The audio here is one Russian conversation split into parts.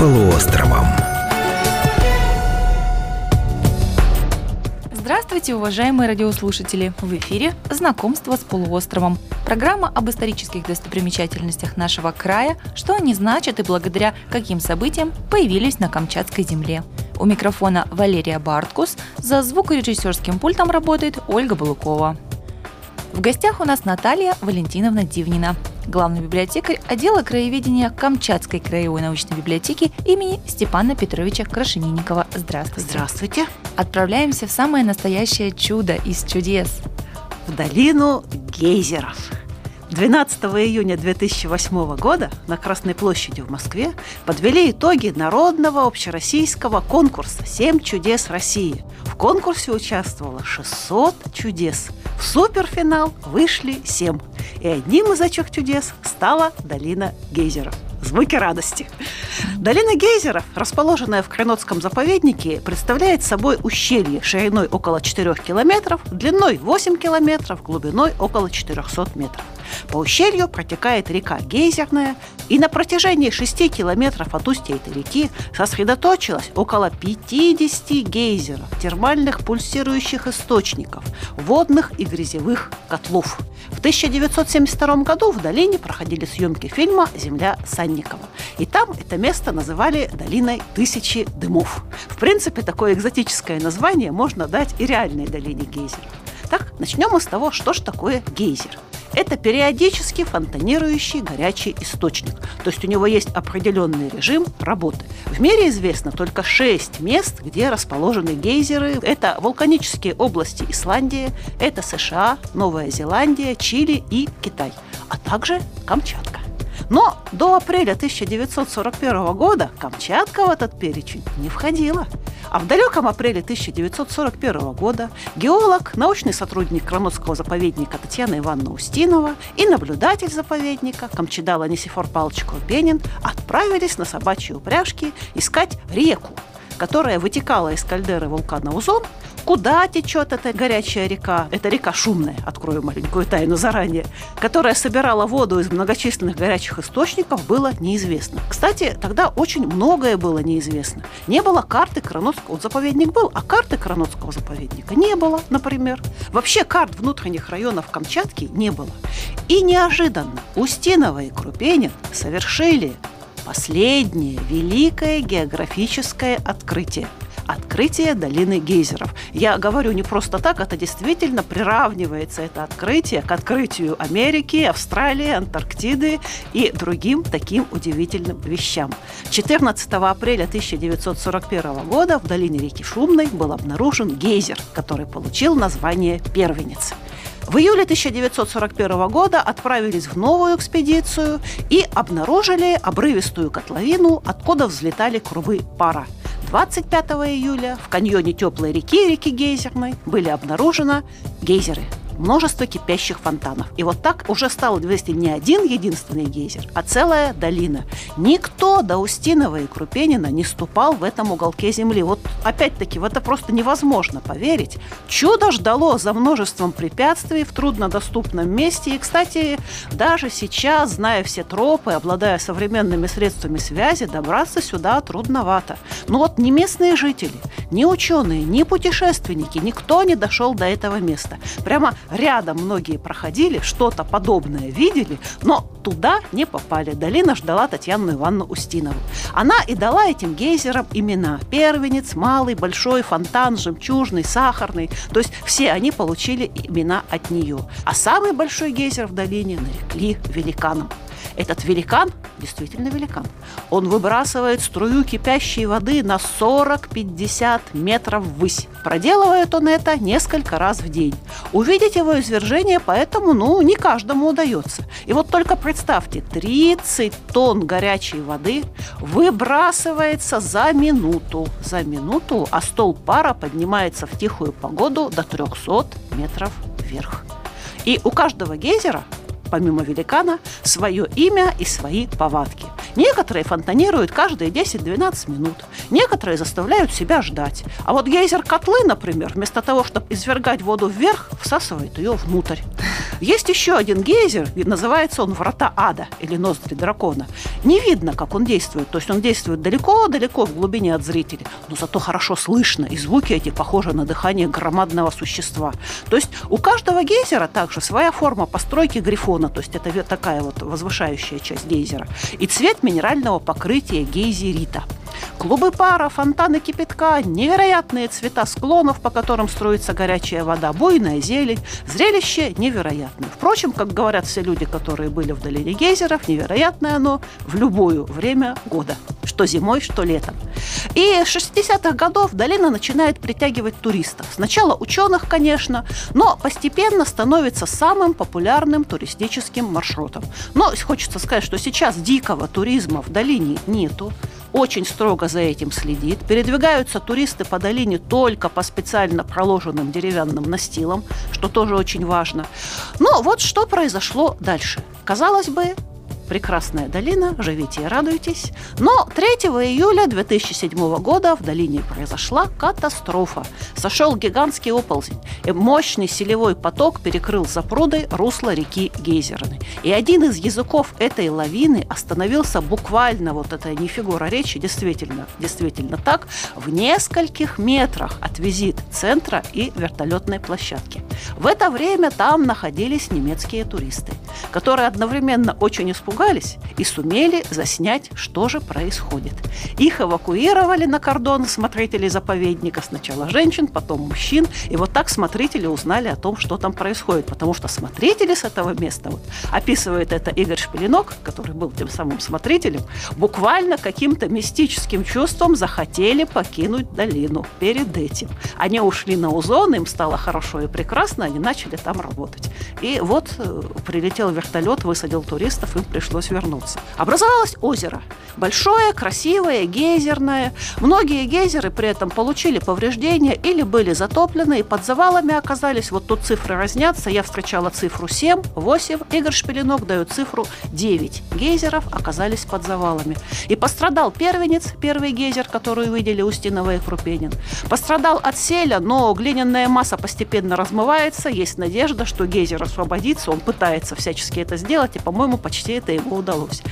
полуостровом. Здравствуйте, уважаемые радиослушатели! В эфире «Знакомство с полуостровом». Программа об исторических достопримечательностях нашего края, что они значат и благодаря каким событиям появились на Камчатской земле. У микрофона Валерия Барткус, за звукорежиссерским пультом работает Ольга Балукова. В гостях у нас Наталья Валентиновна Дивнина, главный библиотекарь отдела краеведения Камчатской краевой научной библиотеки имени Степана Петровича Крашенинникова. Здравствуйте. Здравствуйте. Отправляемся в самое настоящее чудо из чудес. В долину гейзеров. 12 июня 2008 года на Красной площади в Москве подвели итоги народного общероссийского конкурса «Семь чудес России». В конкурсе участвовало 600 чудес. В суперфинал вышли 7. И одним из этих чудес стала долина гейзеров – Звуки радости. Долина гейзеров, расположенная в Кренотском заповеднике, представляет собой ущелье шириной около 4 километров, длиной 8 километров, глубиной около 400 метров. По ущелью протекает река Гейзерная, и на протяжении 6 километров от устья этой реки сосредоточилось около 50 гейзеров, термальных пульсирующих источников, водных и грязевых котлов. В 1972 году в долине проходили съемки фильма «Земля Санникова». И там это место называли «Долиной тысячи дымов». В принципе, такое экзотическое название можно дать и реальной долине гейзеров. Так, начнем мы с того, что же такое гейзер – это периодически фонтанирующий горячий источник. То есть у него есть определенный режим работы. В мире известно только шесть мест, где расположены гейзеры. Это вулканические области Исландии, это США, Новая Зеландия, Чили и Китай, а также Камчатка. Но до апреля 1941 года Камчатка в этот перечень не входила. А в далеком апреле 1941 года геолог, научный сотрудник Кранотского заповедника Татьяна Ивановна Устинова и наблюдатель заповедника Камчедала Несифор Павлович Крупенин отправились на собачьи упряжки искать реку, которая вытекала из кальдеры вулкана Узон Куда течет эта горячая река? Это река шумная, открою маленькую тайну заранее, которая собирала воду из многочисленных горячих источников, было неизвестно. Кстати, тогда очень многое было неизвестно. Не было карты Кранотского, вот заповедник был, а карты Кранотского заповедника не было, например. Вообще карт внутренних районов Камчатки не было. И неожиданно Устинова и Крупенин совершили последнее великое географическое открытие – открытие долины гейзеров. Я говорю не просто так, это действительно приравнивается это открытие к открытию Америки, Австралии, Антарктиды и другим таким удивительным вещам. 14 апреля 1941 года в долине реки Шумной был обнаружен гейзер, который получил название «Первенец». В июле 1941 года отправились в новую экспедицию и обнаружили обрывистую котловину, откуда взлетали крубы пара – 25 июля в каньоне теплой реки, реки Гейзерной, были обнаружены гейзеры – множество кипящих фонтанов. И вот так уже стал известен не один единственный гейзер, а целая долина. Никто до Устинова и Крупенина не ступал в этом уголке земли. Вот опять-таки в это просто невозможно поверить. Чудо ждало за множеством препятствий в труднодоступном месте. И, кстати, даже сейчас, зная все тропы, обладая современными средствами связи, добраться сюда трудновато. Но вот ни местные жители, ни ученые, ни путешественники, никто не дошел до этого места. Прямо рядом многие проходили, что-то подобное видели, но туда не попали. Долина ждала Татьяну Ивановну Устинову. Она и дала этим гейзерам имена. Первенец, малый, большой, фонтан, жемчужный, сахарный. То есть все они получили имена от нее. А самый большой гейзер в долине нарекли великаном. Этот великан действительно великан. Он выбрасывает струю кипящей воды на 40-50 метров ввысь. Проделывает он это несколько раз в день. Увидеть его извержение поэтому, ну, не каждому удается. И вот только представьте, 30 тонн горячей воды выбрасывается за минуту. За минуту, а стол пара поднимается в тихую погоду до 300 метров вверх. И у каждого гейзера помимо великана, свое имя и свои повадки. Некоторые фонтанируют каждые 10-12 минут, некоторые заставляют себя ждать. А вот гейзер котлы, например, вместо того, чтобы извергать воду вверх, всасывает ее внутрь. Есть еще один гейзер, называется он «Врата ада» или «Ноздри дракона». Не видно, как он действует, то есть он действует далеко-далеко в глубине от зрителя, но зато хорошо слышно, и звуки эти похожи на дыхание громадного существа. То есть у каждого гейзера также своя форма постройки грифона, то есть это такая вот возвышающая часть гейзера, и цвет минерального покрытия гейзерита – Клубы пара, фонтаны кипятка, невероятные цвета склонов, по которым строится горячая вода, буйная зелень. Зрелище невероятное. Впрочем, как говорят все люди, которые были в долине гейзеров, невероятное оно в любое время года. Что зимой, что летом. И с 60-х годов долина начинает притягивать туристов. Сначала ученых, конечно, но постепенно становится самым популярным туристическим маршрутом. Но хочется сказать, что сейчас дикого туризма в долине нету очень строго за этим следит. Передвигаются туристы по долине только по специально проложенным деревянным настилам, что тоже очень важно. Но вот что произошло дальше. Казалось бы, прекрасная долина, живите и радуйтесь. Но 3 июля 2007 года в долине произошла катастрофа. Сошел гигантский оползень, и мощный селевой поток перекрыл запрудой русло реки Гейзерны. И один из языков этой лавины остановился буквально, вот это не фигура речи, действительно, действительно так, в нескольких метрах от визит центра и вертолетной площадки. В это время там находились немецкие туристы, которые одновременно очень испугались испугались и сумели заснять, что же происходит. Их эвакуировали на кордон смотрители заповедника. Сначала женщин, потом мужчин. И вот так смотрители узнали о том, что там происходит. Потому что смотрители с этого места, вот, описывает это Игорь Шпилинок, который был тем самым смотрителем, буквально каким-то мистическим чувством захотели покинуть долину перед этим. Они ушли на Узон, им стало хорошо и прекрасно, они начали там работать. И вот э, прилетел вертолет, высадил туристов, им пришлось пришлось вернуться. Образовалось озеро. Большое, красивое, гейзерное. Многие гейзеры при этом получили повреждения или были затоплены, и под завалами оказались. Вот тут цифры разнятся. Я встречала цифру 7, 8. Игорь Шпилинок дает цифру 9. Гейзеров оказались под завалами. И пострадал первенец, первый гейзер, который увидели Устинова и Крупенин. Пострадал от селя, но глиняная масса постепенно размывается. Есть надежда, что гейзер освободится. Он пытается всячески это сделать, и, по-моему, почти это ему удалось.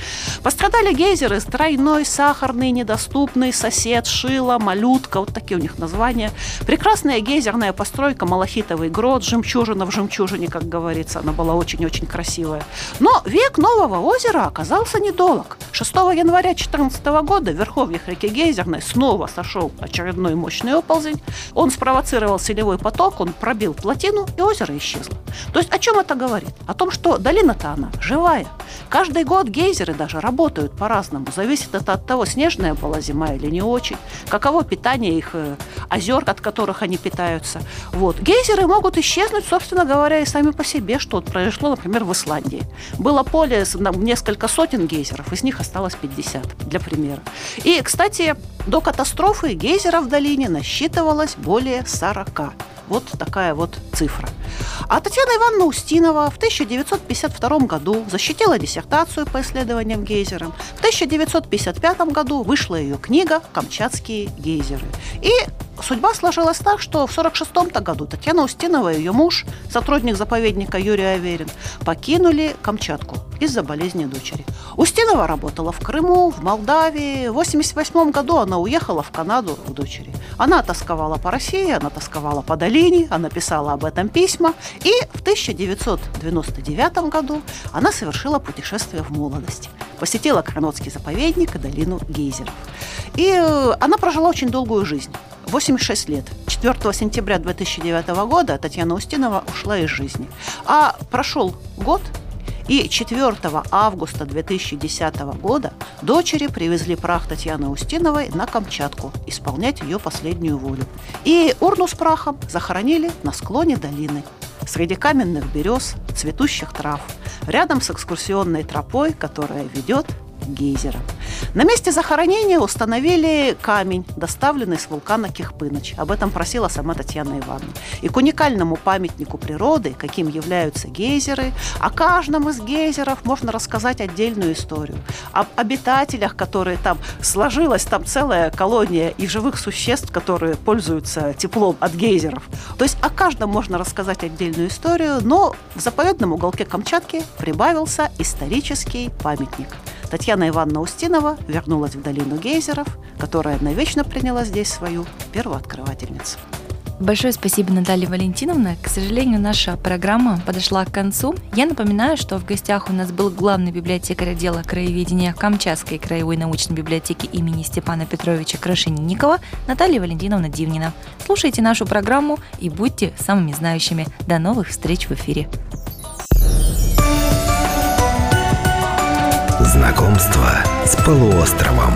Пострадали гейзеры тройной, сахарный, недоступный, сосед, шила, малютка, вот такие у них названия. Прекрасная гейзерная постройка, малахитовый грот, жемчужина в жемчужине, как говорится, она была очень-очень красивая. Но век нового озера оказался недолг. 6 января 2014 года в верховьях реки Гейзерной снова сошел очередной мощный оползень. Он спровоцировал селевой поток, он пробил плотину, и озеро исчезло. То есть о чем это говорит? О том, что долина-то она живая. Каждый год гейзеры даже работают по-разному. Зависит это от того, снежная была зима или не очень, каково питание их э, озер, от которых они питаются. Вот. Гейзеры могут исчезнуть, собственно говоря, и сами по себе, что вот произошло, например, в Исландии. Было поле несколько сотен гейзеров, из них осталось 50, для примера. И, кстати, до катастрофы гейзеров в долине насчитывалось более 40. Вот такая вот цифра. А Татьяна Ивановна Устинова в 1952 году защитила диссертацию по исследованиям гейзеров. В 1955 году вышла ее книга «Камчатские гейзеры». И судьба сложилась так, что в 1946 году Татьяна Устинова и ее муж, сотрудник заповедника Юрий Аверин, покинули Камчатку из-за болезни дочери. Устинова работала в Крыму, в Молдавии. В 1988 году она уехала в Канаду у дочери. Она тосковала по России, она тосковала по долине, она писала об этом письма. И в 1999 году она совершила путешествие в молодости. Посетила Кранотский заповедник и долину гейзеров. И э, она прожила очень долгую жизнь. 86 лет. 4 сентября 2009 года Татьяна Устинова ушла из жизни. А прошел год, и 4 августа 2010 года дочери привезли прах Татьяны Устиновой на Камчатку исполнять ее последнюю волю. И урну с прахом захоронили на склоне долины среди каменных берез, цветущих трав, рядом с экскурсионной тропой, которая ведет гейзера. На месте захоронения установили камень, доставленный с вулкана Кихпыныч. Об этом просила сама Татьяна Ивановна. И к уникальному памятнику природы, каким являются гейзеры, о каждом из гейзеров можно рассказать отдельную историю. Об обитателях, которые там сложилась там целая колония и живых существ, которые пользуются теплом от гейзеров. То есть о каждом можно рассказать отдельную историю, но в заповедном уголке Камчатки прибавился исторический памятник. Татьяна Ивановна Устинова вернулась в долину гейзеров, которая навечно приняла здесь свою первооткрывательницу. Большое спасибо, Наталья Валентиновна. К сожалению, наша программа подошла к концу. Я напоминаю, что в гостях у нас был главный библиотекарь отдела краеведения Камчатской краевой научной библиотеки имени Степана Петровича Крашенинникова Наталья Валентиновна Дивнина. Слушайте нашу программу и будьте самыми знающими. До новых встреч в эфире. Знакомство с полуостровом.